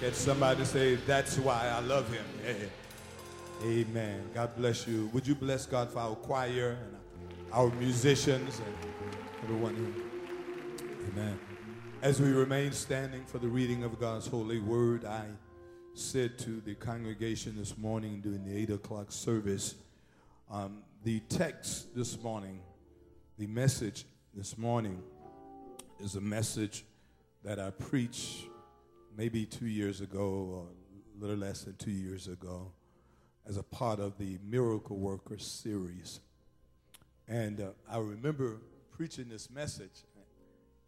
Get somebody to say, That's why I love him. Amen. God bless you. Would you bless God for our choir and our musicians and everyone here? Amen. As we remain standing for the reading of God's holy word, I said to the congregation this morning during the 8 o'clock service, um, the text this morning, the message this morning is a message that I preached maybe two years ago, or a little less than two years ago, as a part of the Miracle Worker series. And uh, I remember preaching this message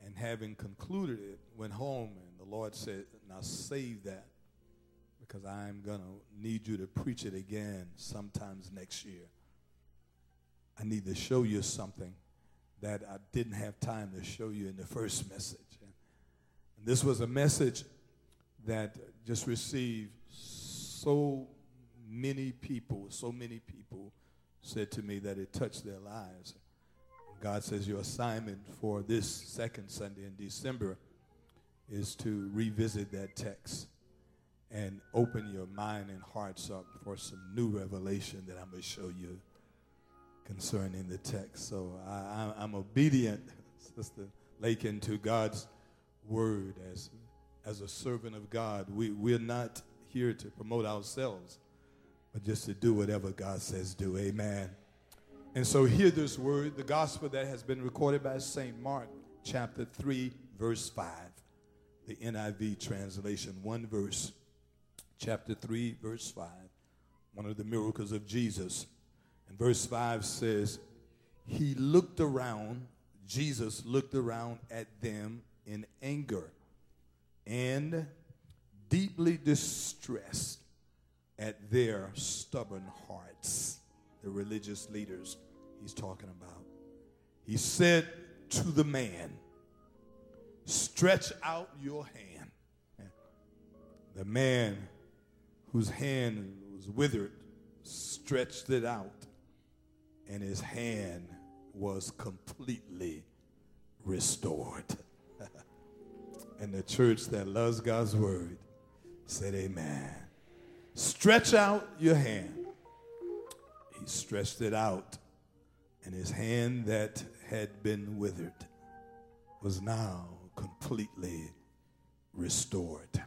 and having concluded it, went home, and the Lord said, Now save that because I'm going to need you to preach it again sometimes next year. I need to show you something that I didn't have time to show you in the first message. And this was a message that just received so many people, so many people said to me that it touched their lives. God says your assignment for this second Sunday in December is to revisit that text and open your mind and hearts up for some new revelation that I'm going to show you concerning the text. So I, am obedient, Sister Lakin, to God's word as as a servant of God. We, we're not here to promote ourselves, but just to do whatever God says do. Amen. And so hear this word, the gospel that has been recorded by St. Mark, chapter 3, verse 5. The NIV translation, one verse, chapter 3, verse 5. One of the miracles of Jesus. And verse 5 says, He looked around, Jesus looked around at them in anger and deeply distressed at their stubborn hearts, the religious leaders he's talking about. He said to the man, Stretch out your hand. The man whose hand was withered stretched it out, and his hand was completely restored. And the church that loves God's word said, Amen. Stretch out your hand. He stretched it out, and his hand that had been withered was now completely restored.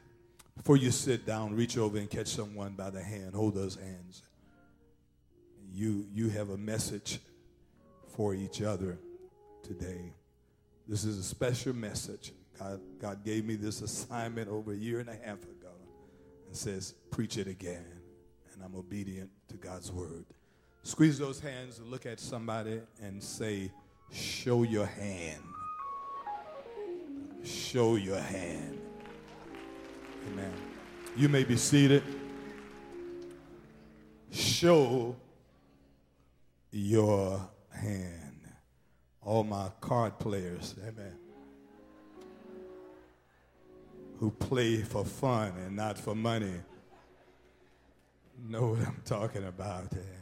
Before you sit down, reach over and catch someone by the hand. Hold those hands. You, you have a message for each other today. This is a special message. God, God gave me this assignment over a year and a half ago and says, preach it again. And I'm obedient to God's word. Squeeze those hands and look at somebody and say, show your hand. Show your hand. Amen. You may be seated. Show your hand. All my card players, amen who play for fun and not for money know what I'm talking about. Eh?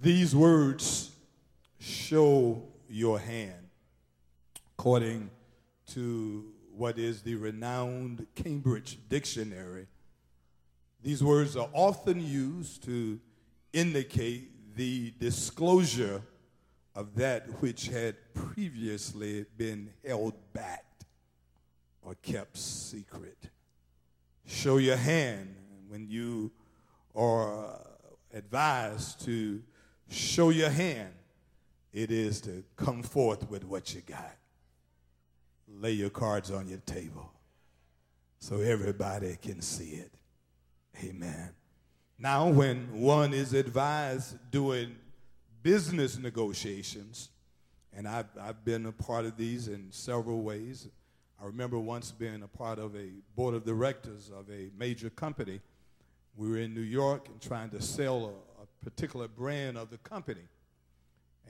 These words show your hand, according to what is the renowned Cambridge Dictionary. These words are often used to indicate the disclosure of that which had previously been held back or kept secret. Show your hand when you are uh, advised to show your hand. It is to come forth with what you got. Lay your cards on your table so everybody can see it. Amen. Now, when one is advised doing business negotiations, and I've, I've been a part of these in several ways, I remember once being a part of a board of directors of a major company. We were in New York and trying to sell a, a particular brand of the company.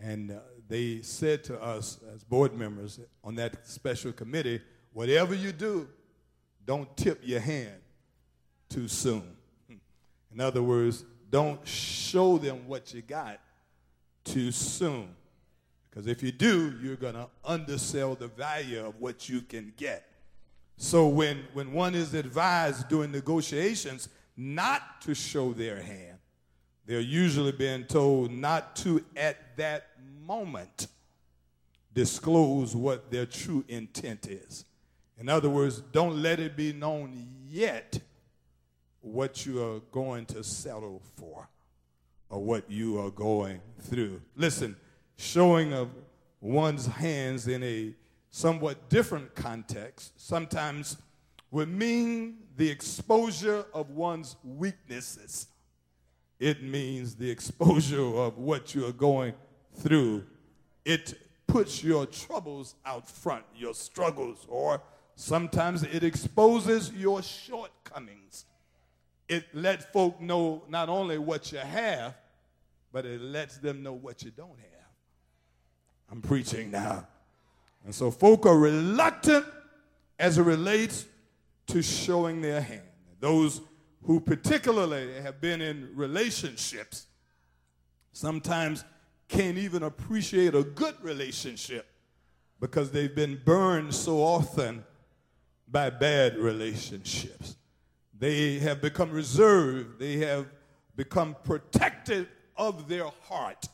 And uh, they said to us as board members on that special committee, whatever you do, don't tip your hand too soon. In other words, don't show them what you got too soon. Because if you do, you're going to undersell the value of what you can get. So when, when one is advised during negotiations not to show their hand, they're usually being told not to, at that moment, disclose what their true intent is. In other words, don't let it be known yet what you are going to settle for or what you are going through. Listen, showing of one's hands in a somewhat different context sometimes would mean the exposure of one's weaknesses. It means the exposure of what you are going through. It puts your troubles out front, your struggles, or sometimes it exposes your shortcomings. It lets folk know not only what you have, but it lets them know what you don't have. I'm preaching now. And so folk are reluctant as it relates to showing their hand. Those who particularly have been in relationships sometimes can't even appreciate a good relationship because they've been burned so often by bad relationships. They have become reserved, they have become protective of their heart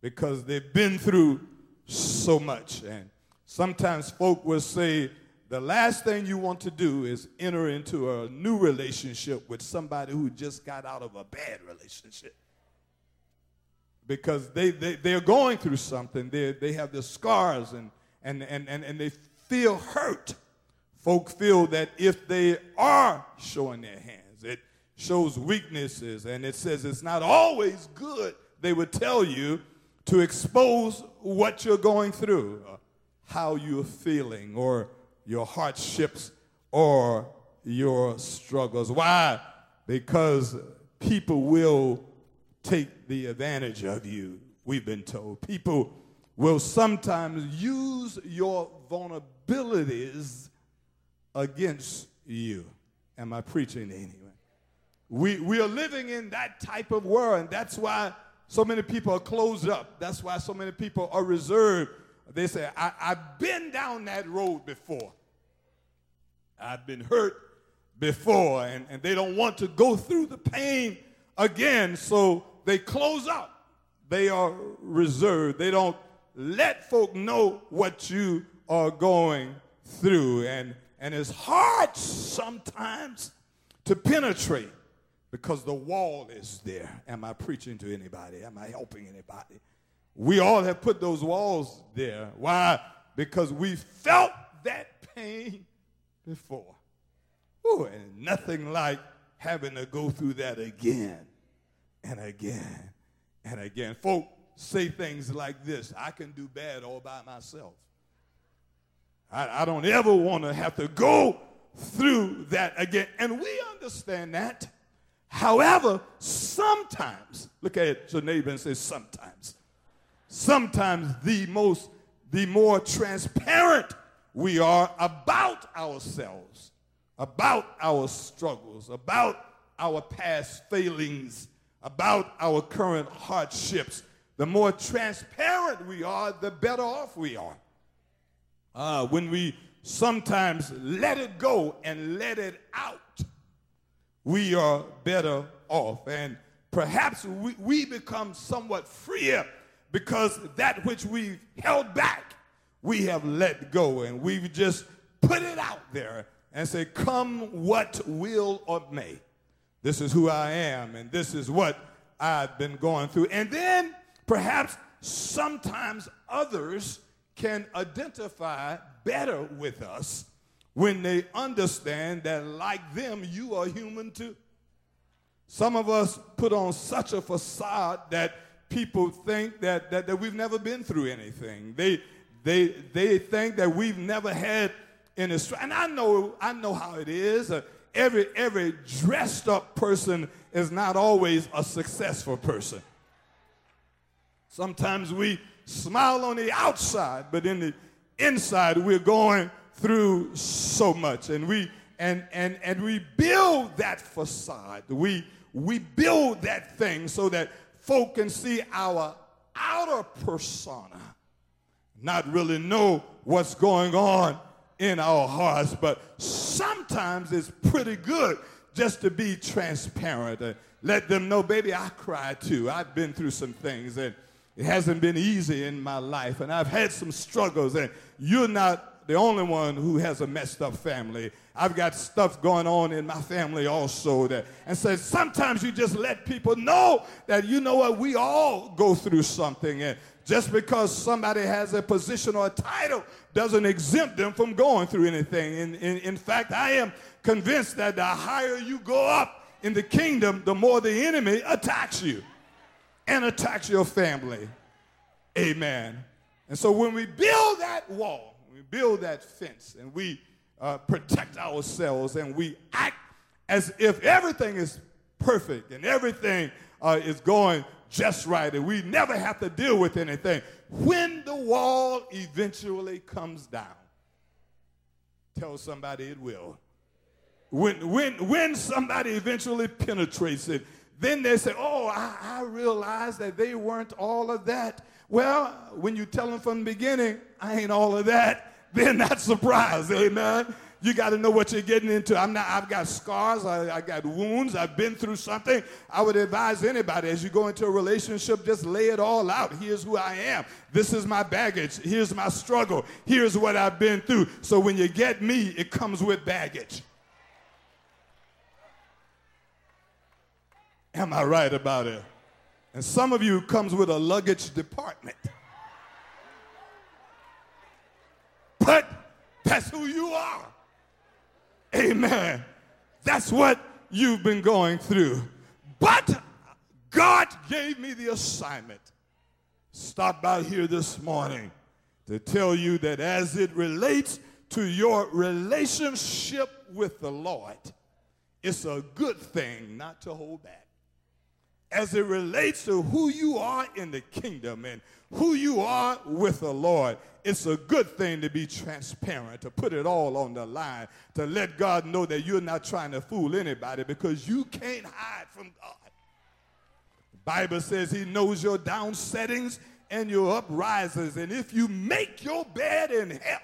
because they've been through so much. And sometimes folk will say, the last thing you want to do is enter into a new relationship with somebody who just got out of a bad relationship. Because they, they, they're going through something. They, they have the scars and, and, and, and, and they feel hurt. Folk feel that if they are showing their hands, it shows weaknesses and it says it's not always good, they would tell you, to expose what you're going through, how you're feeling, or your hardships or your struggles. Why? Because people will take the advantage of you, we've been told. People will sometimes use your vulnerabilities against you. Am I preaching anyway? We, we are living in that type of world, and that's why so many people are closed up. That's why so many people are reserved. They say, I, I've been down that road before. I've been hurt before, and, and they don't want to go through the pain again, so they close up. They are reserved. They don't let folk know what you are going through. And, and it's hard sometimes to penetrate because the wall is there. Am I preaching to anybody? Am I helping anybody? We all have put those walls there. Why? Because we felt that pain before. Ooh, and nothing like having to go through that again and again and again. Folk say things like this I can do bad all by myself. I, I don't ever want to have to go through that again. And we understand that. However, sometimes, look at your neighbor and say, sometimes. Sometimes the most, the more transparent we are about ourselves, about our struggles, about our past failings, about our current hardships, the more transparent we are, the better off we are. Uh, when we sometimes let it go and let it out, we are better off. And perhaps we, we become somewhat freer because that which we've held back, we have let go and we've just put it out there and say, Come what will or may. This is who I am, and this is what I've been going through. And then perhaps sometimes others can identify better with us when they understand that, like them, you are human too. Some of us put on such a facade that people think that, that, that we've never been through anything. They, they, they think that we've never had any struggle. And I know, I know how it is. Uh, every, every dressed up person is not always a successful person. Sometimes we smile on the outside, but in the inside, we're going through so much. And we and and and we build that facade. We we build that thing so that folk can see our outer persona, not really know what's going on in our hearts, but sometimes it's pretty good just to be transparent and let them know, baby, I cried too. I've been through some things and it hasn't been easy in my life and I've had some struggles and you're not the only one who has a messed up family. I've got stuff going on in my family also that and so sometimes you just let people know that you know what we all go through something and just because somebody has a position or a title doesn't exempt them from going through anything. In, in, in fact, I am convinced that the higher you go up in the kingdom, the more the enemy attacks you and attacks your family. Amen. And so when we build that wall, we build that fence, and we uh, protect ourselves, and we act as if everything is perfect and everything uh, is going just right and we never have to deal with anything. When the wall eventually comes down, tell somebody it will. When, when, when somebody eventually penetrates it, then they say, Oh, I, I realized that they weren't all of that. Well, when you tell them from the beginning, I ain't all of that, they're not surprised. Amen. You got to know what you're getting into. I'm not, I've got scars, I, I got wounds, I've been through something. I would advise anybody as you go into a relationship, just lay it all out. Here's who I am. This is my baggage. Here's my struggle. Here's what I've been through. So when you get me, it comes with baggage. Am I right about it? And some of you comes with a luggage department. But that's who you are. Amen. That's what you've been going through. But God gave me the assignment. Stop by here this morning to tell you that as it relates to your relationship with the Lord, it's a good thing not to hold back. As it relates to who you are in the kingdom and who you are with the Lord, it's a good thing to be transparent, to put it all on the line, to let God know that you're not trying to fool anybody because you can't hide from God. The Bible says he knows your down settings and your uprises. And if you make your bed in hell,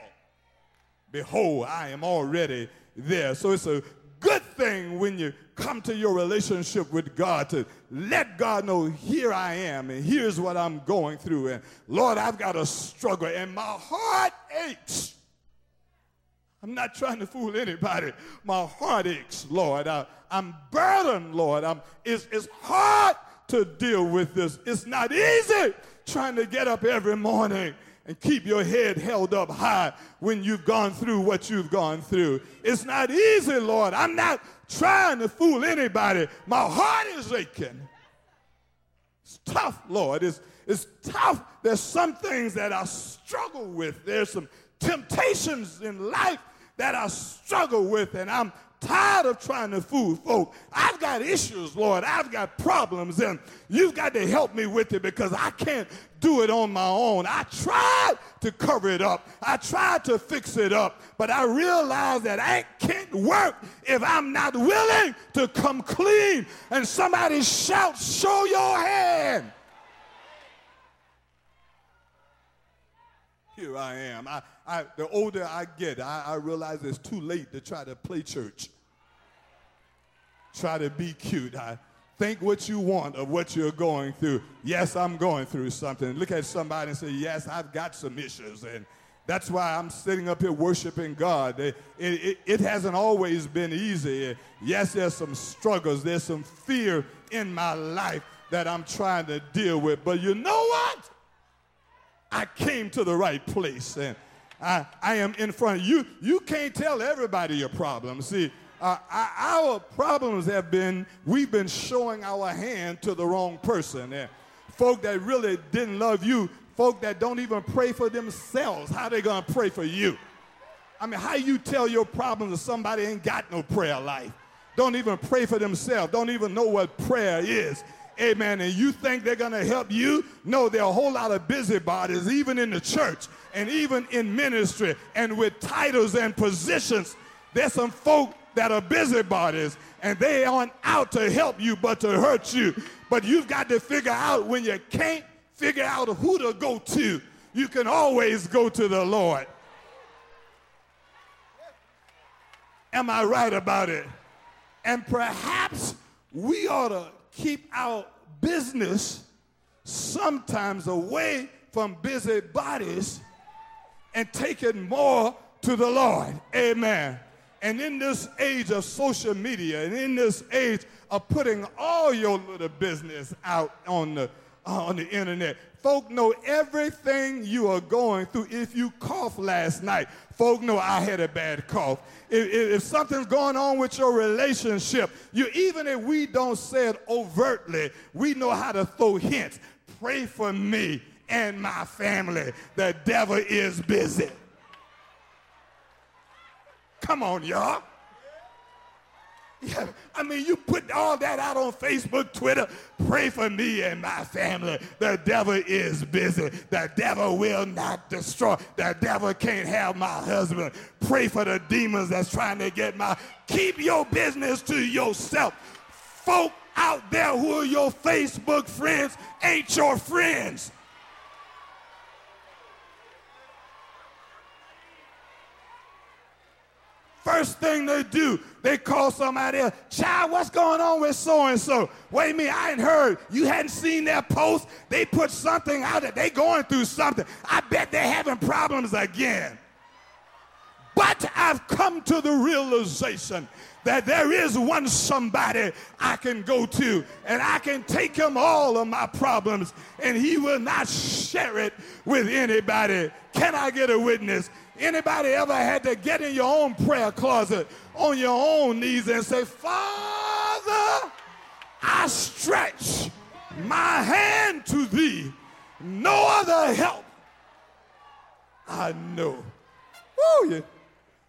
behold, I am already there. So it's a good thing when you come to your relationship with God to let God know, here I am, and here's what I'm going through. And Lord, I've got a struggle, and my heart aches. I'm not trying to fool anybody. My heart aches, Lord. I, am burdened, Lord. I'm, it's, it's hard to deal with this. It's not easy trying to get up every morning and keep your head held up high when you've gone through what you've gone through. It's not easy, Lord. I'm not trying to fool anybody. My heart is aching. It's tough, Lord. It's, it's tough. There's some things that I struggle with. There's some temptations in life that I struggle with, and I'm tired of trying to fool folk. I've got issues, Lord. I've got problems, and you've got to help me with it because I can't do it on my own. I tried to cover it up. I tried to fix it up, but I realized that I can't work if I'm not willing to come clean. And somebody shout, show your hand. Here I am. I, I, the older I get, I, I realize it's too late to try to play church try to be cute. I think what you want of what you're going through. Yes, I'm going through something. Look at somebody and say, Yes, I've got some issues. And that's why I'm sitting up here worshiping God. It, it, it, hasn't always been easy. Yes, there's some struggles, there's some fear in my life that I'm trying to deal with. But you know what? I came to the right place and I, I am in front of you. You can't tell everybody your problems. See, uh, our problems have been we've been showing our hand to the wrong person. And folk that really didn't love you, folk that don't even pray for themselves, how they gonna pray for you? I mean, how you tell your problems to somebody ain't got no prayer life? Don't even pray for themselves, don't even know what prayer is. Amen. And you think they're going to help you? No, there are a whole lot of busybodies, even in the church and even in ministry and with titles and positions. There's some folk that are busybodies and they aren't out to help you but to hurt you. But you've got to figure out when you can't figure out who to go to, you can always go to the Lord. Am I right about it? And perhaps we ought to keep our business sometimes away from busybodies and take it more to the Lord. Amen. And in this age of social media and in this age of putting all your little business out on the, uh, on the internet, folk know everything you are going through. If you coughed last night, folk know I had a bad cough. If, if, if something's going on with your relationship, you even if we don't say it overtly, we know how to throw hints. Pray for me and my family. The devil is busy. Come on, y'all. Yeah, I mean, you put all that out on Facebook, Twitter. Pray for me and my family. The devil is busy. The devil will not destroy. The devil can't have my husband. Pray for the demons that's trying to get my. Keep your business to yourself. Folk out there who are your Facebook friends ain't your friends. First thing they do, they call somebody else. Child, what's going on with so and so? Wait a minute, I ain't heard. You hadn't seen their post. They put something out that they going through something. I bet they're having problems again. But I've come to the realization that there is one somebody I can go to and I can take him all of my problems and he will not share it with anybody. Can I get a witness? Anybody ever had to get in your own prayer closet on your own knees and say, Father, I stretch my hand to thee. No other help I know. Woo, yeah.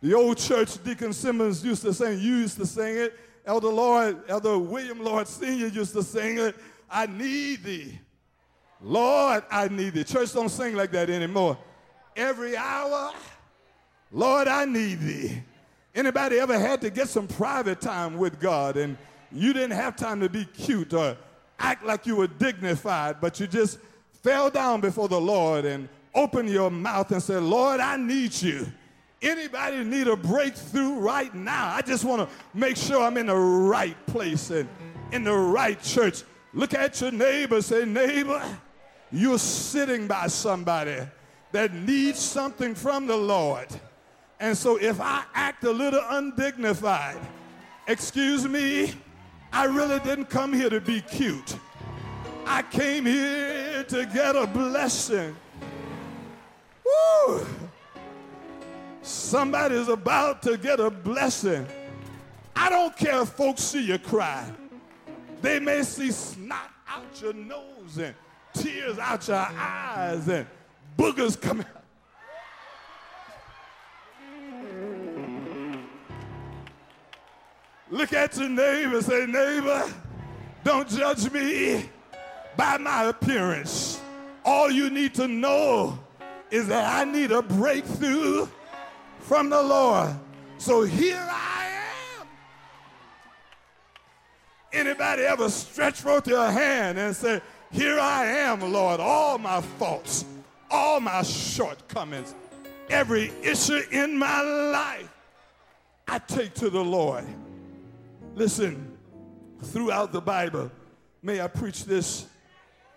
The old church, Deacon Simmons used to sing, you used to sing it. Elder Lord, Elder William Lord Sr. used to sing it. I need thee. Lord, I need thee. Church don't sing like that anymore. Every hour Lord, I need thee. Anybody ever had to get some private time with God and you didn't have time to be cute or act like you were dignified, but you just fell down before the Lord and opened your mouth and said, Lord, I need you. Anybody need a breakthrough right now? I just want to make sure I'm in the right place and in the right church. Look at your neighbor, say, neighbor, you're sitting by somebody that needs something from the Lord. And so if I act a little undignified, excuse me, I really didn't come here to be cute. I came here to get a blessing. Woo! Somebody's about to get a blessing. I don't care if folks see you cry. They may see snot out your nose and tears out your eyes and boogers coming Look at your neighbor say, neighbor, don't judge me by my appearance. All you need to know is that I need a breakthrough from the Lord. So here I am. Anybody ever stretch forth your hand and say, here I am, Lord, all my faults, all my shortcomings, every issue in my life, I take to the Lord. Listen, throughout the Bible, may I preach this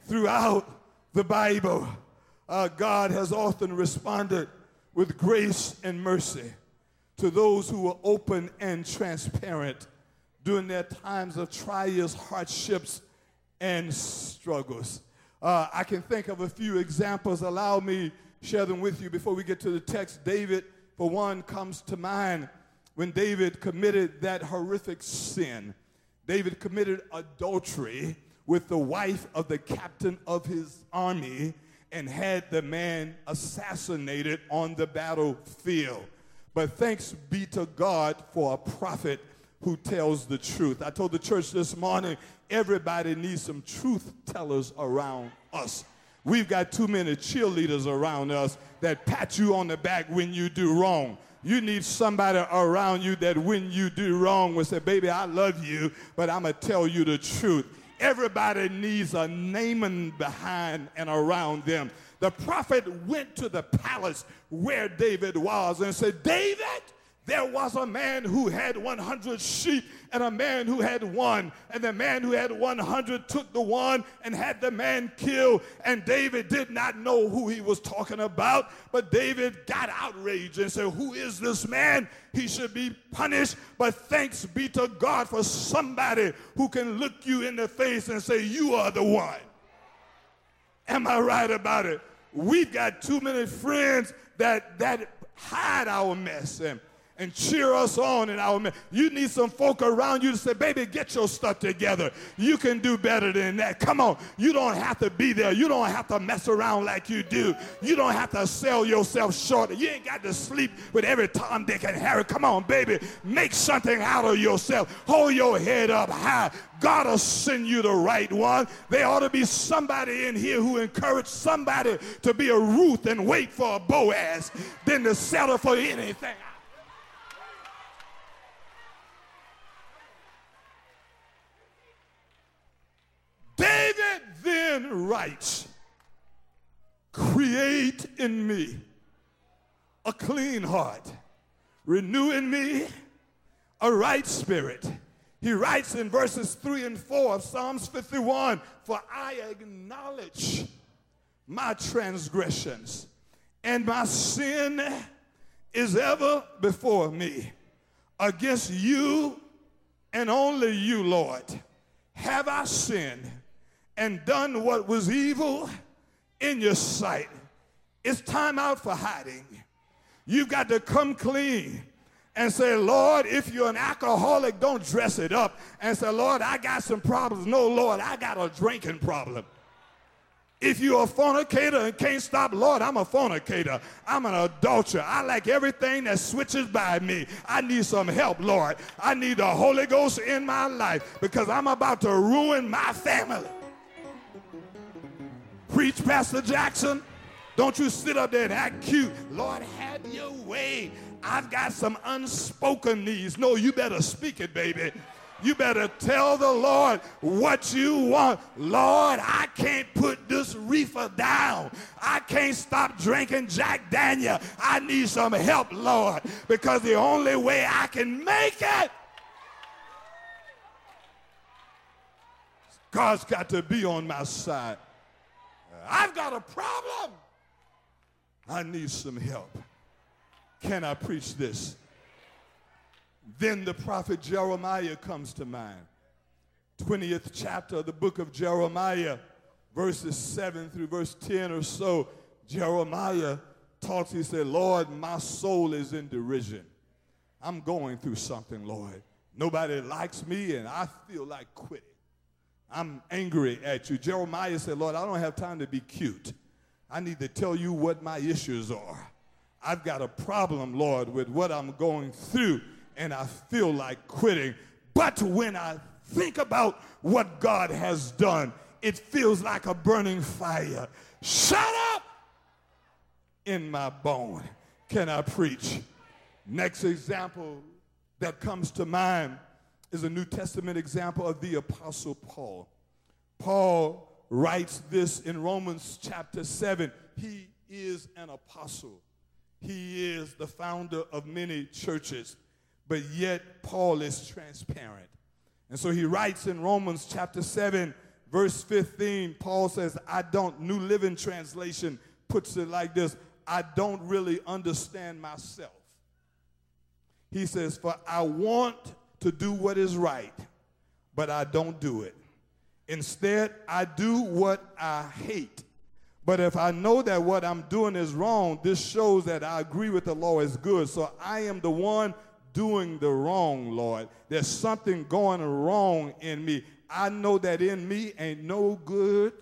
throughout the Bible, uh, God has often responded with grace and mercy to those who were open and transparent during their times of trials, hardships, and struggles. Uh, I can think of a few examples. Allow me share them with you before we get to the text. David, for one, comes to mind when David committed that horrific sin. David committed adultery with the wife of the captain of his army and had the man assassinated on the battlefield. But thanks be to God for a prophet who tells the truth. I told the church this morning everybody needs some truth tellers around us. We've got too many cheerleaders around us that pat you on the back when you do wrong. You need somebody around you that when you do wrong will say, Baby, I love you, but I'm going to tell you the truth. Everybody needs a Nathan behind and around them. The prophet went to the palace where David was and said, David, there was a man who had 100 sheep and a man who had one. And the man who had 100 took the one and had the man killed. And David did not know who he was talking about, but David got outraged and said, Who is this man? He should be punished. But thanks be to God for somebody who can look you in the face and say, You are the one. Am I right about it? We've got too many friends that, that hide our mess. And and cheer us on in our You need some folk around you to say, baby, get your stuff together. You can do better than that. Come on. You don't have to be there. You don't have to mess around like you do. You don't have to sell yourself short. You ain't got to sleep with every Tom, Dick, and Harry. Come on, baby. Make something out of yourself. Hold your head up high. God will send you the right one. There ought to be somebody in here who encourage somebody to be a Ruth and wait for a Boaz than to settle for anything. David then writes, Create in me a clean heart, renew in me a right spirit. He writes in verses 3 and 4 of Psalms 51 For I acknowledge my transgressions, and my sin is ever before me. Against you and only you, Lord, have I sinned and done what was evil in your sight. It's time out for hiding. You've got to come clean and say, Lord, if you're an alcoholic, don't dress it up and say, Lord, I got some problems. No, Lord, I got a drinking problem. If you're a fornicator and can't stop, Lord, I'm a fornicator. I'm an adulterer. I like everything that switches by me. I need some help, Lord. I need the Holy Ghost in my life because I'm about to ruin my family. Preach, Pastor Jackson. Don't you sit up there and act cute. Lord, have your way. I've got some unspoken needs. No, you better speak it, baby. You better tell the Lord what you want. Lord, I can't put this reefer down. I can't stop drinking Jack Daniel. I need some help, Lord, because the only way I can make it, God's got to be on my side. I've got a problem. I need some help. Can I preach this? Then the prophet Jeremiah comes to mind. 20th chapter of the book of Jeremiah, verses 7 through verse 10 or so. Jeremiah talks, he said, Lord, my soul is in derision. I'm going through something, Lord. Nobody likes me, and I feel like quitting. I'm angry at you. Jeremiah said, Lord, I don't have time to be cute. I need to tell you what my issues are. I've got a problem, Lord, with what I'm going through, and I feel like quitting. But when I think about what God has done, it feels like a burning fire. Shut up in my bone. Can I preach? Next example that comes to mind is a New Testament example of the Apostle Paul. Paul writes this in Romans chapter 7. He is an apostle, he is the founder of many churches, but yet Paul is transparent. And so he writes in Romans chapter 7, verse 15, Paul says, I don't, New Living Translation puts it like this I don't really understand myself. He says, For I want to do what is right, but I don't do it. Instead, I do what I hate. But if I know that what I'm doing is wrong, this shows that I agree with the law is good. So I am the one doing the wrong, Lord. There's something going wrong in me. I know that in me ain't no good,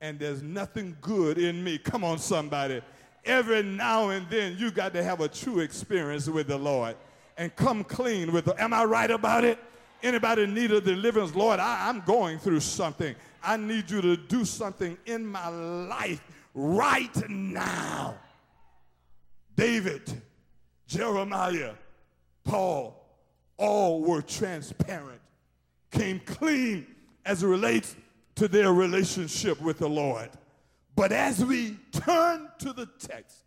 and there's nothing good in me. Come on, somebody. Every now and then, you got to have a true experience with the Lord and come clean with them. Am I right about it? Anybody need a deliverance? Lord, I, I'm going through something. I need you to do something in my life right now. David, Jeremiah, Paul, all were transparent, came clean as it relates to their relationship with the Lord. But as we turn to the text,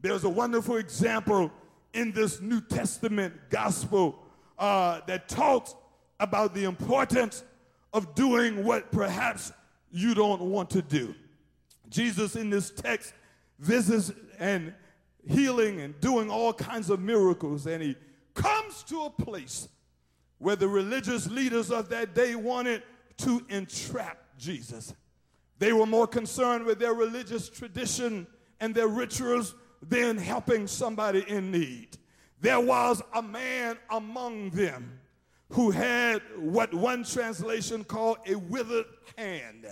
there's a wonderful example in this New Testament gospel uh, that talks about the importance of doing what perhaps you don't want to do. Jesus in this text visits and healing and doing all kinds of miracles, and he comes to a place where the religious leaders of that day wanted to entrap Jesus. They were more concerned with their religious tradition and their rituals than helping somebody in need. There was a man among them who had what one translation called a withered hand.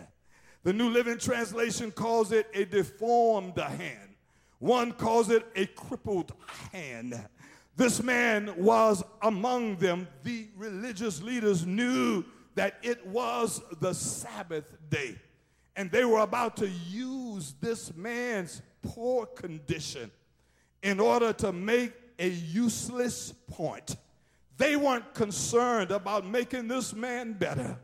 The New Living Translation calls it a deformed hand. One calls it a crippled hand. This man was among them. The religious leaders knew that it was the Sabbath day. And they were about to use this man's poor condition in order to make a useless point. They weren't concerned about making this man better.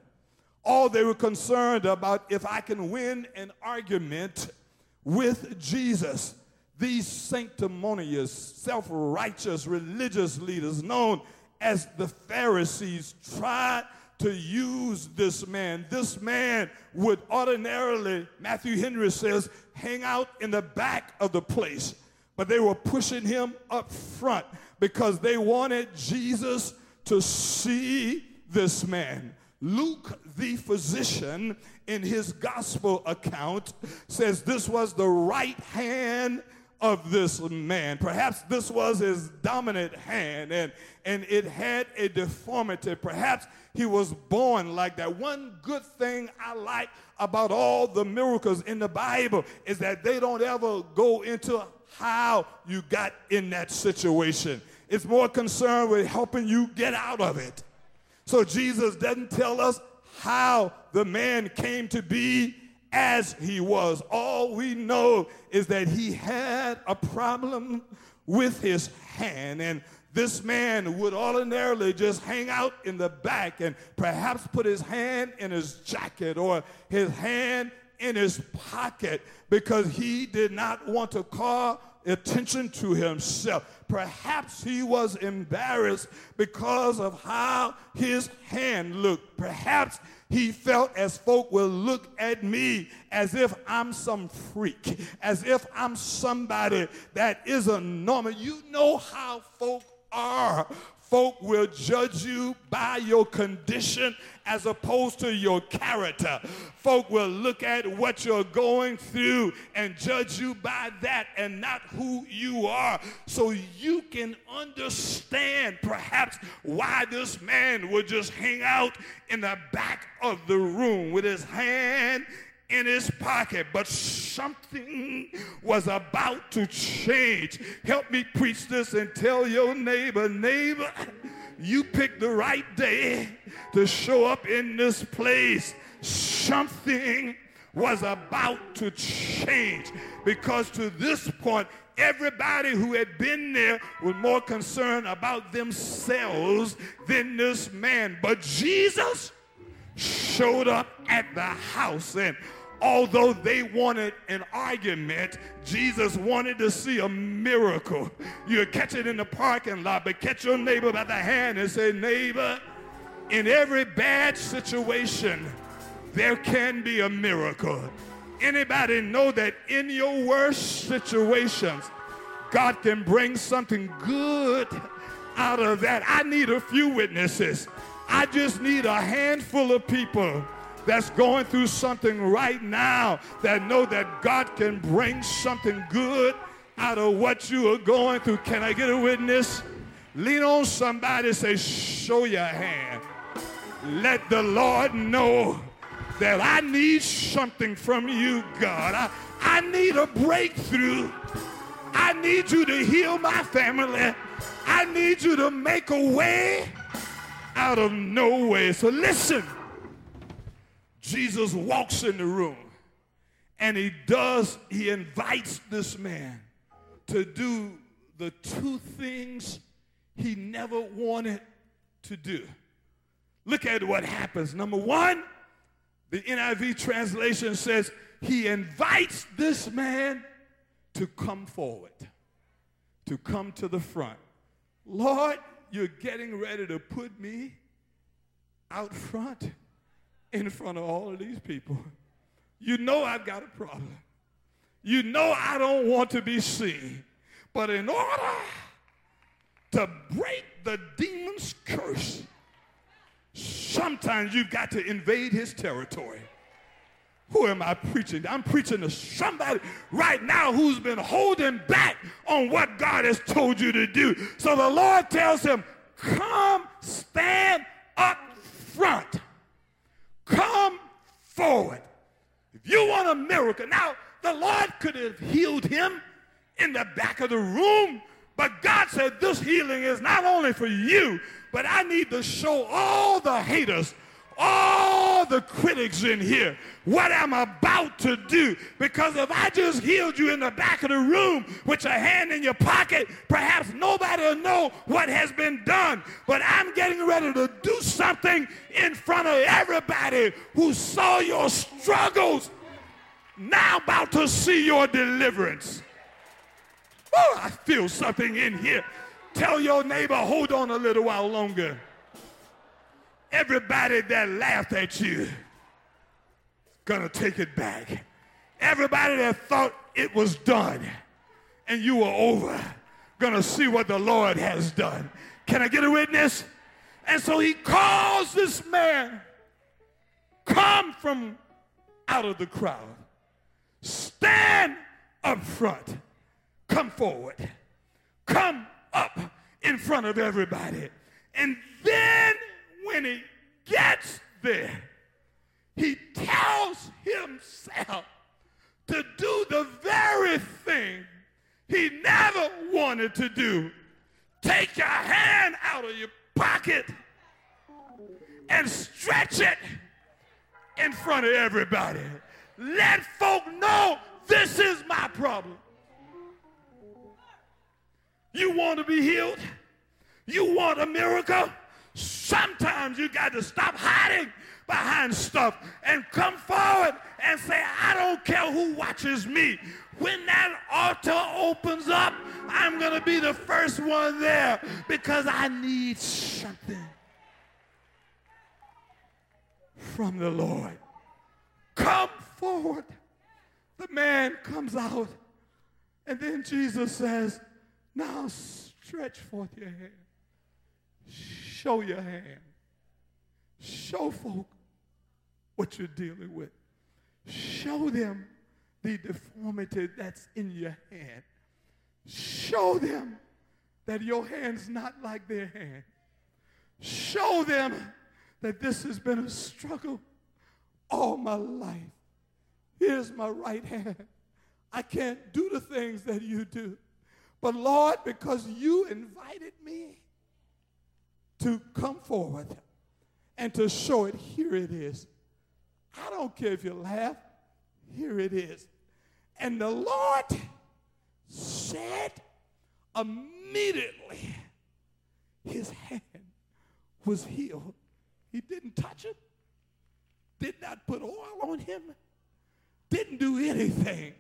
All they were concerned about if I can win an argument with Jesus. These sanctimonious, self righteous religious leaders, known as the Pharisees, tried to use this man. This man would ordinarily, Matthew Henry says, hang out in the back of the place, but they were pushing him up front because they wanted Jesus to see this man. Luke, the physician, in his gospel account, says this was the right hand of this man. Perhaps this was his dominant hand and, and it had a deformity. Perhaps he was born like that. One good thing I like about all the miracles in the Bible is that they don't ever go into how you got in that situation. It's more concerned with helping you get out of it. So Jesus doesn't tell us how the man came to be as he was. All we know is that he had a problem with his hand, and this man would ordinarily just hang out in the back and perhaps put his hand in his jacket or his hand in his pocket because he did not want to call attention to himself. Perhaps he was embarrassed because of how his hand looked. Perhaps he felt as folk will look at me as if I'm some freak, as if I'm somebody that isn't normal. You know how folk are folk will judge you by your condition as opposed to your character. Folk will look at what you're going through and judge you by that and not who you are. So you can understand perhaps why this man would just hang out in the back of the room with his hand in his pocket, but something was about to change. Help me preach this and tell your neighbor, neighbor, you picked the right day to show up in this place. Something was about to change because to this point, everybody who had been there was more concerned about themselves than this man. But Jesus showed up at the house and although they wanted an argument, Jesus wanted to see a miracle. You catch it in the parking lot, but catch your neighbor by the hand and say, Neighbor, in every bad situation, there can be a miracle. Anybody know that in your worst situations, God can bring something good out of that? I need a few witnesses. I just need a handful of people that's going through something right now that know that God can bring something good out of what you are going through. Can I get a witness? Lean on somebody, say, Show your hand. Let the Lord know that I need something from you, God. I, I need a breakthrough. I need you to heal my family. I need you to make a way out of no way. So listen. Jesus walks in the room and he does, he invites this man to do the two things he never wanted to do. Look at what happens. Number one, the NIV translation says he invites this man to come forward. to come to the front. Lord, you're getting ready to put me out front in front of all of these people. You know I've got a problem. You know I don't want to be seen. But in order to break the demon's curse, sometimes you've got to invade his territory. Who am I preaching? I'm preaching to somebody right now who's been holding back on what God has told you to do. So the Lord tells him, Come stand up front. Forward. If you want a miracle, now the Lord could have healed him in the back of the room, but God said, This healing is not only for you, but I need to show all the haters all the critics in here what I'm about to do. Because if I just healed you in the back of the room with your hand in your pocket, perhaps nobody will know what has been done. But I'm getting ready to do something in front of everybody who saw your struggles. Now about to see your deliverance. Oh, I feel something in here. Tell your neighbor, hold on a little while longer. Everybody that laughed at you gonna take it back. Everybody that thought it was done and you were over gonna see what the Lord has done. Can I get a witness? And so he calls this man, come from out of the crowd, stand up front, come forward, come up in front of everybody. And then when he gets there, he tells himself to do the very thing he never wanted to do. Take your hand out of your pocket and stretch it in front of everybody. Let folk know this is my problem. You want to be healed? You want a miracle? Sometimes you got to stop hiding behind stuff and come forward and say, I don't care who watches me. When that altar opens up, I'm going to be the first one there because I need something from the Lord. Come forward. The man comes out, and then Jesus says, Now stretch forth your hand Show your hand. Show folk what you're dealing with. Show them the deformity that's in your hand. Show them that your hand's not like their hand. Show them that this has been a struggle all my life. Here's my right hand. I can't do the things that you do. But Lord, because you invited me, to come forward and to show it. Here it is. I don't care if you laugh. Here it is. And the Lord said immediately his hand was healed. He didn't touch it, did not put oil on him, didn't do anything.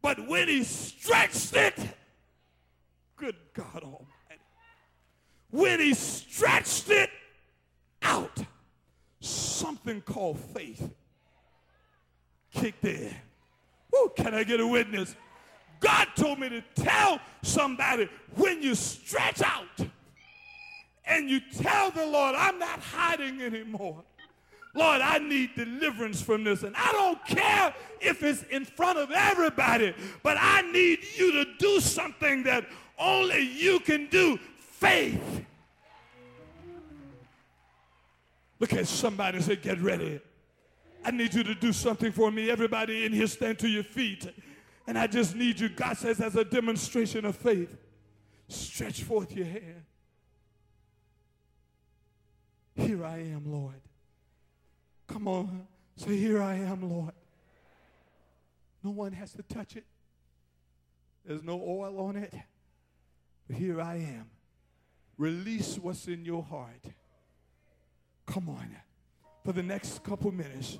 But when he stretched it, good God Almighty when he stretched it out, something called faith kicked in. Woo, can I get a witness? God told me to tell somebody when you stretch out and you tell the Lord, I'm not hiding anymore. Lord, I need deliverance from this. And I don't care if it's in front of everybody, but I need you to do something that only you can do faith. Look at somebody and say, Get ready. I need you to do something for me. Everybody in here, stand to your feet. And I just need you, God says, as a demonstration of faith, stretch forth your hand. Here I am, Lord. Come on, say, Here I am, Lord. No one has to touch it, there's no oil on it. But here I am. Release what's in your heart. Come on. For the next couple minutes,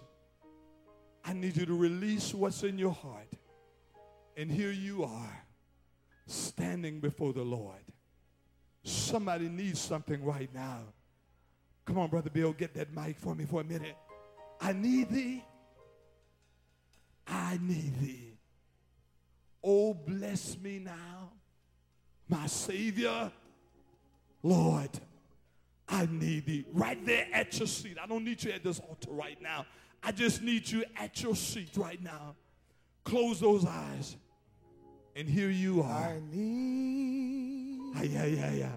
I need you to release what's in your heart. And here you are. standing before the Lord. Somebody needs something right now. Come on, Brother Bill, get that mic for me for a minute. I need thee. I need thee. Oh, bless me now, my Savior. Lord, I need thee. Right there at your seat. I don't need you at this altar right now. I just need you at your seat right now. Close those eyes. And here you are. I need Ah, yeah, yeah, yeah.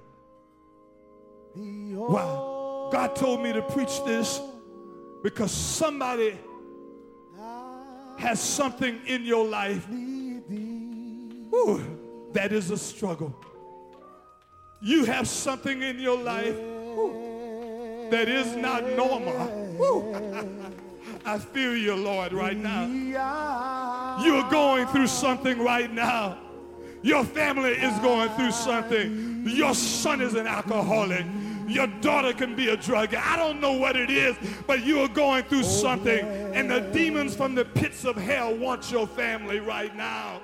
Wow. God told me to preach this because somebody has something in your life whew, that is a struggle. You have something in your life that is not normal. I feel you, Lord, right now. You're going through something right now. Your family is going through something. Your son is an alcoholic. Your daughter can be a drug. I don't know what it is, but you are going through something. And the demons from the pits of hell want your family right now.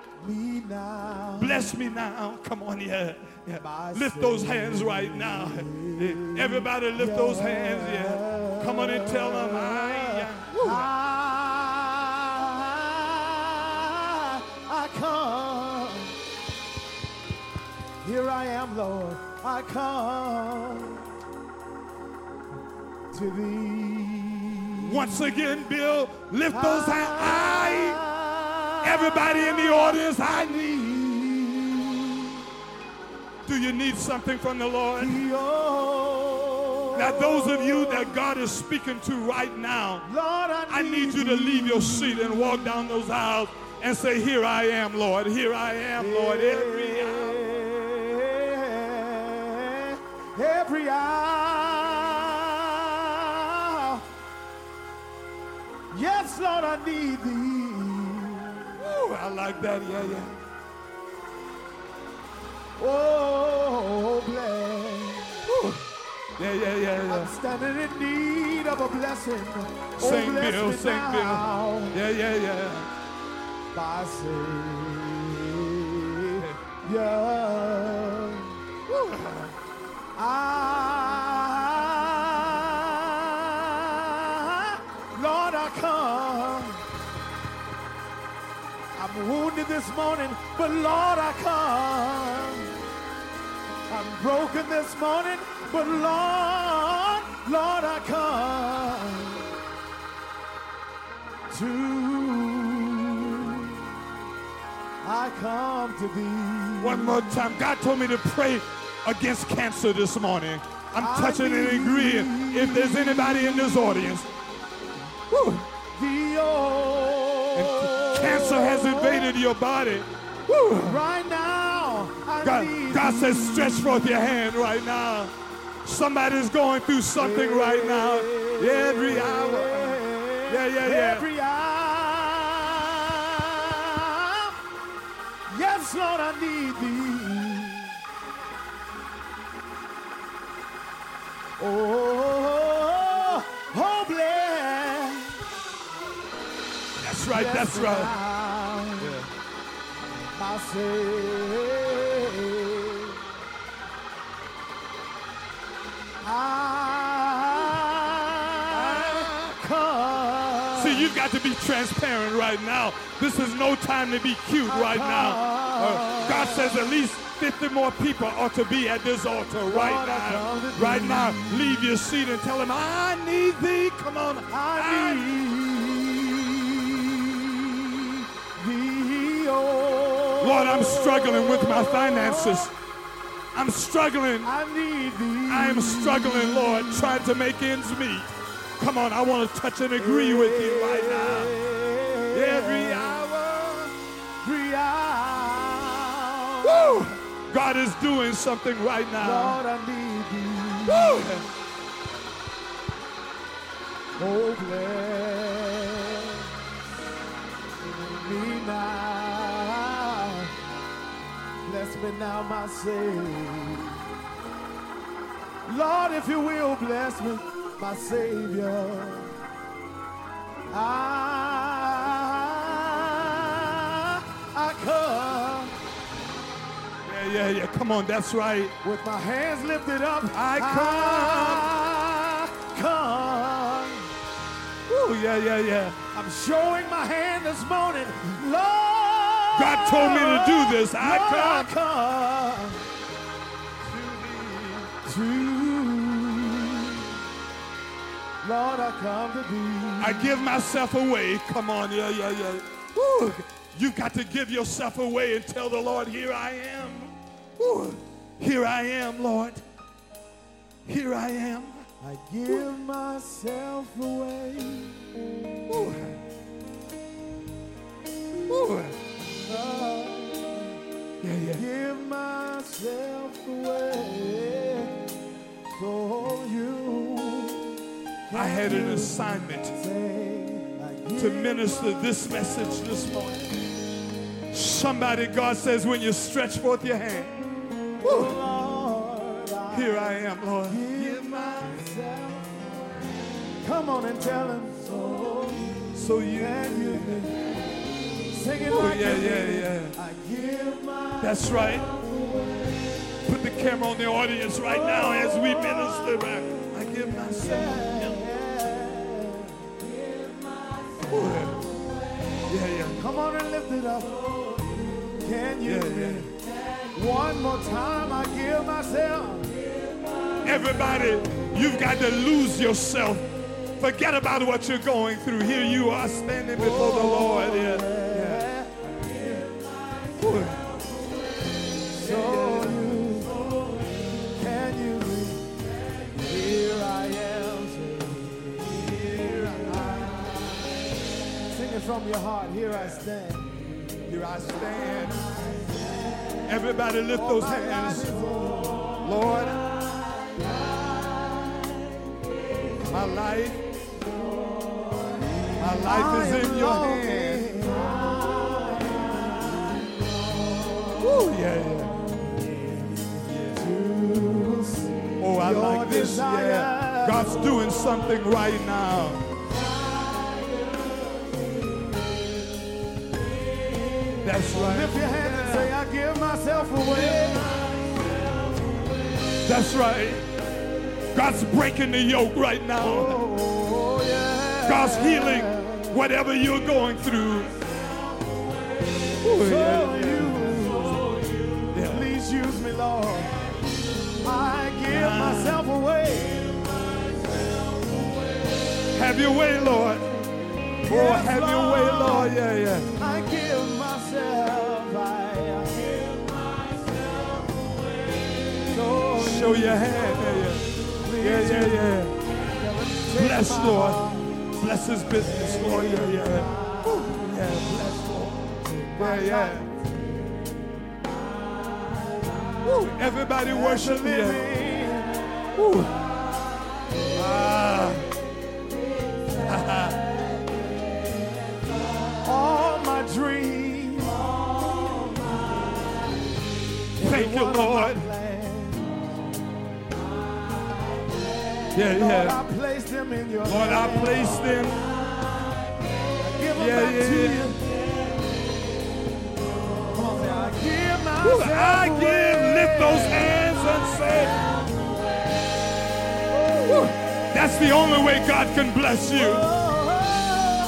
Bless me now. Come on, yeah. yeah. Lift those hands right now. Everybody lift those hands, yeah. Come on and tell them, I, I, I come. Here I am, Lord. I come to thee. Once again, Bill, lift those hands. I, everybody in the audience, I need. Do you need something from the Lord? Now, those of you that God is speaking to right now, Lord, I, I need you to leave your seat and walk down those aisles and say, Here I am, Lord. Here I am, Lord. Every hour. Every hour. Yes, Lord, I need thee. Ooh, I like that. Yeah, yeah. Oh, bless. Ooh. Yeah, yeah, yeah, I'm standing in need of a blessing. Oh, Sing, bless Bill, me sing, now, Bill. Yeah, yeah, yeah. My Savior. I, Lord, I come. I'm wounded this morning, but Lord, I come. Broken this morning, but Lord, Lord, I come to. I come to thee. One more time. God told me to pray against cancer this morning. I'm touching and agreeing. If there's anybody in this audience, whew, cancer has invaded your body, whew, right now. God, God says, stretch forth your hand right now. Somebody's going through something right now. Every hour. Yeah, yeah, yeah. Every hour. Yes, Lord, I need thee. Oh, oh, oh bless. That's right, that's right. now, See, you've got to be transparent right now. This is no time to be cute right now. Uh, God says at least 50 more people ought to be at this altar right now. Right now, leave your seat and tell him, I need thee. Come on. I need thee, oh. Lord, I'm struggling with my finances. I'm struggling. I need thee. I am struggling, Lord, trying to make ends meet. Come on, I want to touch and agree with you right now. Every hour. Every hour. Woo! God is doing something right now. Lord, I need you. Woo! Oh, bless me now. Bless me now, my Savior. Lord, if you will, bless me, my Savior. I, I come. yeah, yeah. Yeah. Come on, that's right. With my hands lifted up, I I come. Ooh, yeah, yeah, yeah. I'm showing my hand this morning, Lord. God told me to do this. I Lord, come. come to thee. Lord, I come to thee. I give myself away. Come on, yeah, yeah, yeah. Woo. You've got to give yourself away and tell the Lord, here I am. Woo. Here I am, Lord. Here I am. I give myself away. Woo. Woo. Lord, Yeah, yeah. give myself away for you. I had an assignment to minister this message this morning. Somebody, God says, when you stretch forth your hand, I here I am, Lord. Come on and tell him. So So you, can sing it oh, yeah, yeah, yeah. I give my That's right. Put the camera on the audience right now as we minister back. I give myself. Yeah, yeah. Come on and lift it up. Can you? Yeah, yeah. One more time, I give myself. Everybody, you've got to lose yourself. Forget about what you're going through. Here you are standing before the Lord. Yeah. yeah. Ooh. So from your heart. Here I stand. Here I stand. Everybody lift those hands. Lord, my life, my life is in your hand. Woo, yeah, yeah. Oh, I like this. Yeah. God's doing something right now. That's right. Lift your hand and say, I give myself away. That's right. God's breaking the yoke right now. Oh, yeah. God's healing whatever you're going through. Oh, so yeah, please use me, Lord. I give myself away. Have your way, Lord. Oh, have your way, Lord. Lord. Yeah, yeah. I give Show your hand. Yeah, yeah. Yeah, yeah. Bless, Lord. Bless his business, Lord. Yeah, yeah. Yeah, bless, Lord. Yeah, yeah. Ooh, everybody worship me. Yeah. Yeah, Lord, yeah. I place them in your Lord, I place them. Give them Yeah, yeah, to yeah. you. Come on, say, I give Ooh, myself I away. give. Lift those hands and say. Ooh, That's the only way God can bless you.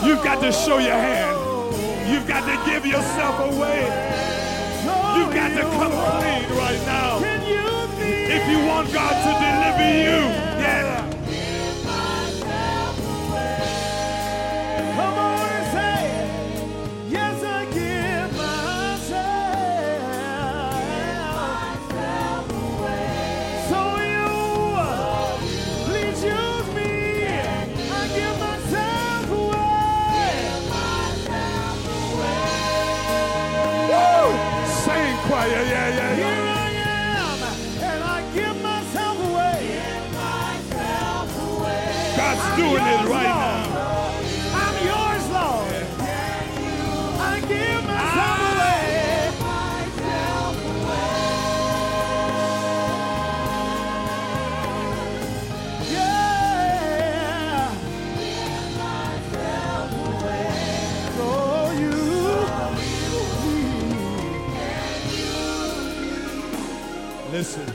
You've got to show your hand. You've got to give yourself away. You've got to come clean right now. Can you be If you want God to deliver you, yeah. doing yours, it right Lord. now. I'm yours, Lord. I give myself I away. myself away. Yeah. Myself away. You. You. you. Listen,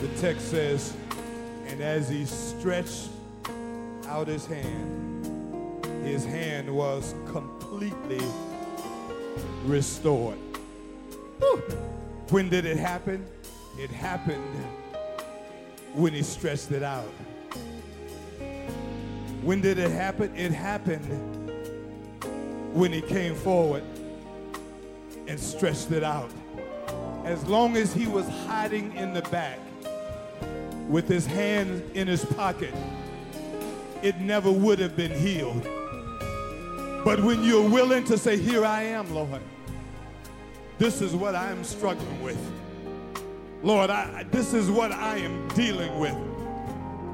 the text says, and as he stretched out his hand, his hand was completely restored. Whew. When did it happen? It happened when he stretched it out. When did it happen? It happened when he came forward and stretched it out. As long as he was hiding in the back with his hand in his pocket, it never would have been healed. But when you're willing to say, Here I am, Lord, this is what I am struggling with. Lord, I, this is what I am dealing with.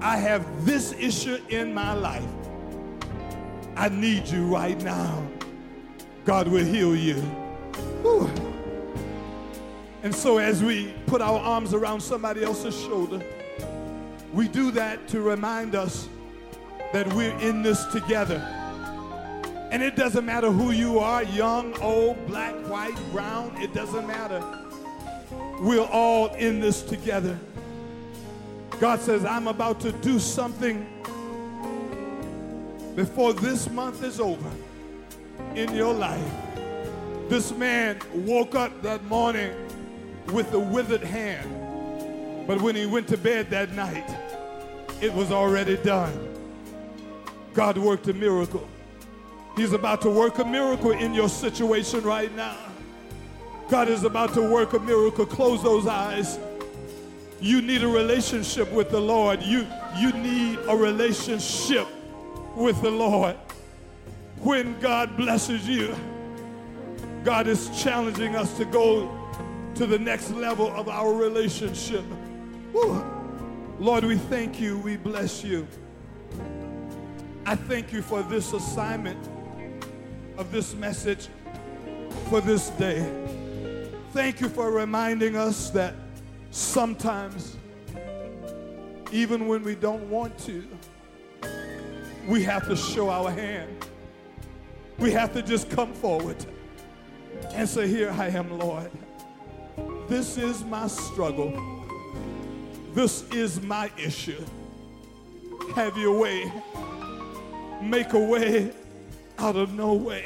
I have this issue in my life. I need you right now. God will heal you. Whew. And so, as we put our arms around somebody else's shoulder, we do that to remind us that we're in this together. And it doesn't matter who you are young, old, black, white, brown it doesn't matter. We're all in this together. God says, I'm about to do something before this month is over in your life. This man woke up that morning with a withered hand, but when he went to bed that night, it was already done. God worked a miracle. He's about to work a miracle in your situation right now. God is about to work a miracle. Close those eyes. You need a relationship with the Lord. You, you need a relationship with the Lord. When God blesses you, God is challenging us to go to the next level of our relationship. Whew. Lord, we thank you. We bless you. I thank you for this assignment of this message for this day. Thank you for reminding us that sometimes, even when we don't want to, we have to show our hand. We have to just come forward and say, Here I am, Lord. This is my struggle. This is my issue. Have your way. Make a way out of no way.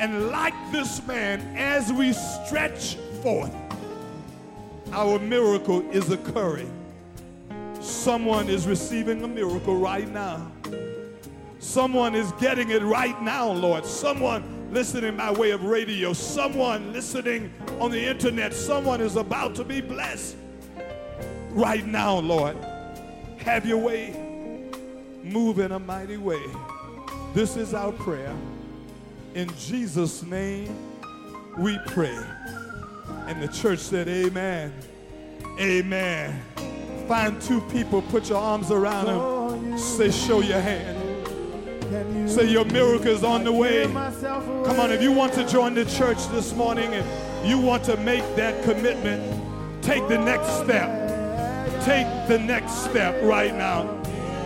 And like this man, as we stretch forth, our miracle is occurring. Someone is receiving a miracle right now. Someone is getting it right now, Lord. Someone listening by way of radio, someone listening on the internet, someone is about to be blessed right now, Lord. Have your way. Move in a mighty way. This is our prayer. In Jesus' name, we pray. And the church said, Amen. Amen. Find two people, put your arms around them. Say, Show your hand. Say, Your miracle is on the way. Come on, if you want to join the church this morning and you want to make that commitment, take the next step. Take the next step right now.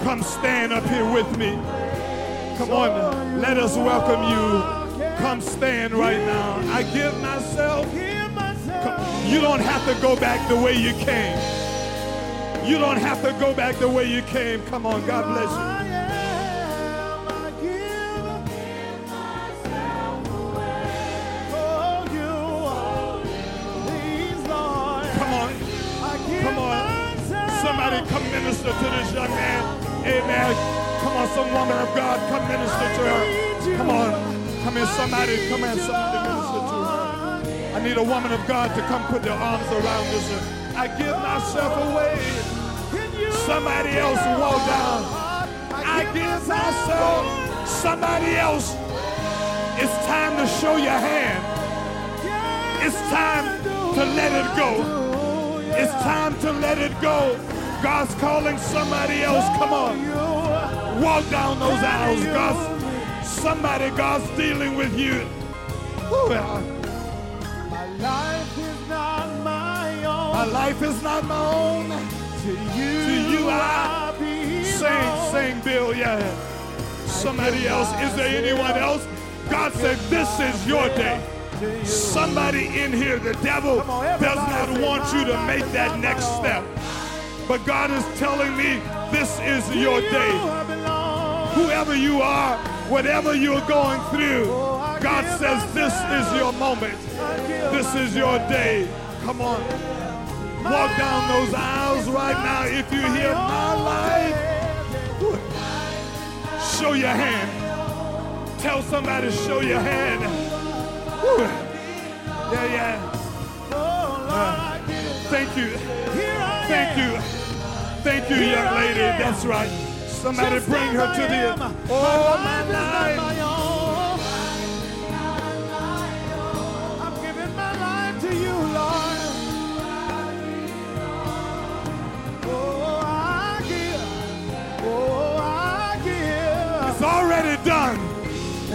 Come stand up here with me. Come on, let us welcome you. Come stand right now. I give myself. You don't have to go back the way you came. You don't have to go back the way you came. Come on, God bless you. Minister to this young man. Amen. Come on, some woman of God, come minister to her. Come on. Come here, somebody. Come here, somebody minister to her. I need a woman of God to come put their arms around this. I give myself away. Somebody else walk down. I give myself. Somebody else. It's time to show your hand. It's time to let it go. It's time to let it go. God's calling somebody else. Come on. Walk down those aisles. God's, somebody, God's dealing with you. My life is not my own. my life is not my own. To you, To you I belong. Sing, sing, Bill, yeah. Somebody else. Is there anyone else? God said, This is your day. Somebody in here, the devil on, does not want you to make that next step. But God is telling me this is your day. Whoever you are, whatever you're going through, God says this is your moment. This is your day. Come on. Walk down those aisles right now if you hear my life. Show your hand. Tell somebody, show your hand. Yeah, yeah. Oh, I. Thank you. Thank you, Here young lady. That's right. Somebody Just bring her I to am. the. Oh, my my own. I'm giving my life to you, Lord. Oh, I give. Oh, I give. It's already done.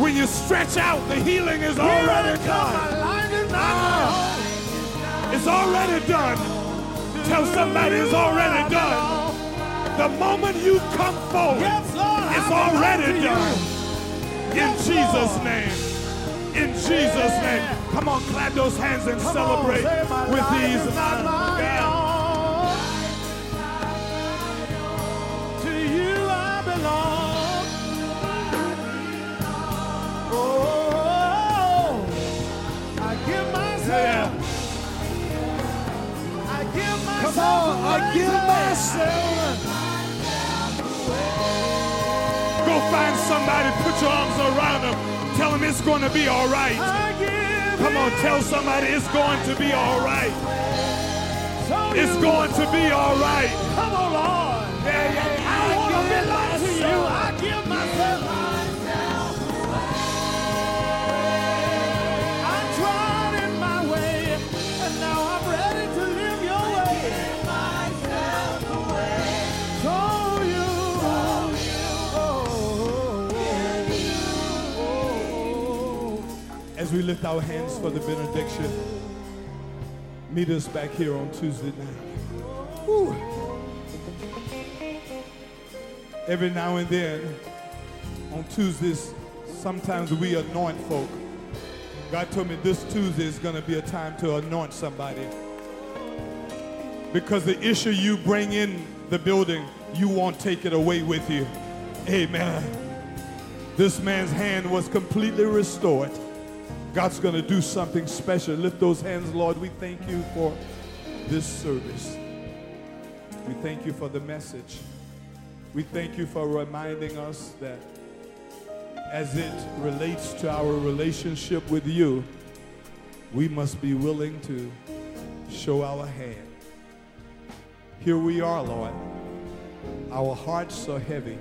When you stretch out, the healing is already done. My life is not my ah. It's already done. Tell somebody it's already done. The moment you come forward, Yes, Lord. It's already done. In Yes, Jesus' Lord. name. In Jesus' name. Come on, clap those hands and Come celebrate on, with these. is not my Yeah. To you I belong. Oh, I give myself. Yeah. I give myself. Come on, I give myself. Go find somebody, put your arms around them. Tell them it's going to be all right. Come on, tell somebody it's going to be all right. It's going to be all right. Come on, Lord. Yeah, yeah, I want to give belong As we lift our hands for the benediction, meet us back here on Tuesday night. Whew. Every now and then, on Tuesdays, sometimes we anoint folk. God told me this Tuesday is going to be a time to anoint somebody. Because the issue you bring in the building, you won't take it away with you. Amen. This man's hand was completely restored. God's going to do something special. Lift those hands, Lord. We thank you for this service. We thank you for the message. We thank you for reminding us that as it relates to our relationship with you, we must be willing to show our hand. Here we are, Lord. Our hearts are heavy,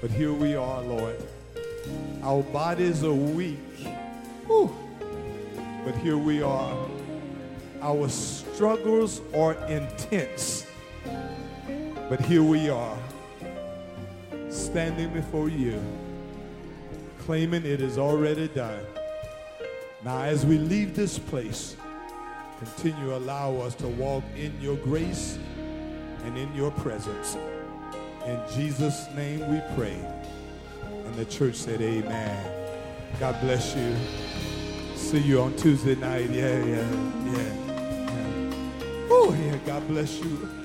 but here we are, Lord. Our bodies are weak, Whew. but here we are. Our struggles are intense, but here we are, standing before you, claiming it is already done. Now, as we leave this place, continue allow us to walk in your grace and in your presence. In Jesus' name we pray. And the church said, Amen. God bless you. See you on Tuesday night. Yeah, yeah, yeah. yeah. Oh, yeah. God bless you.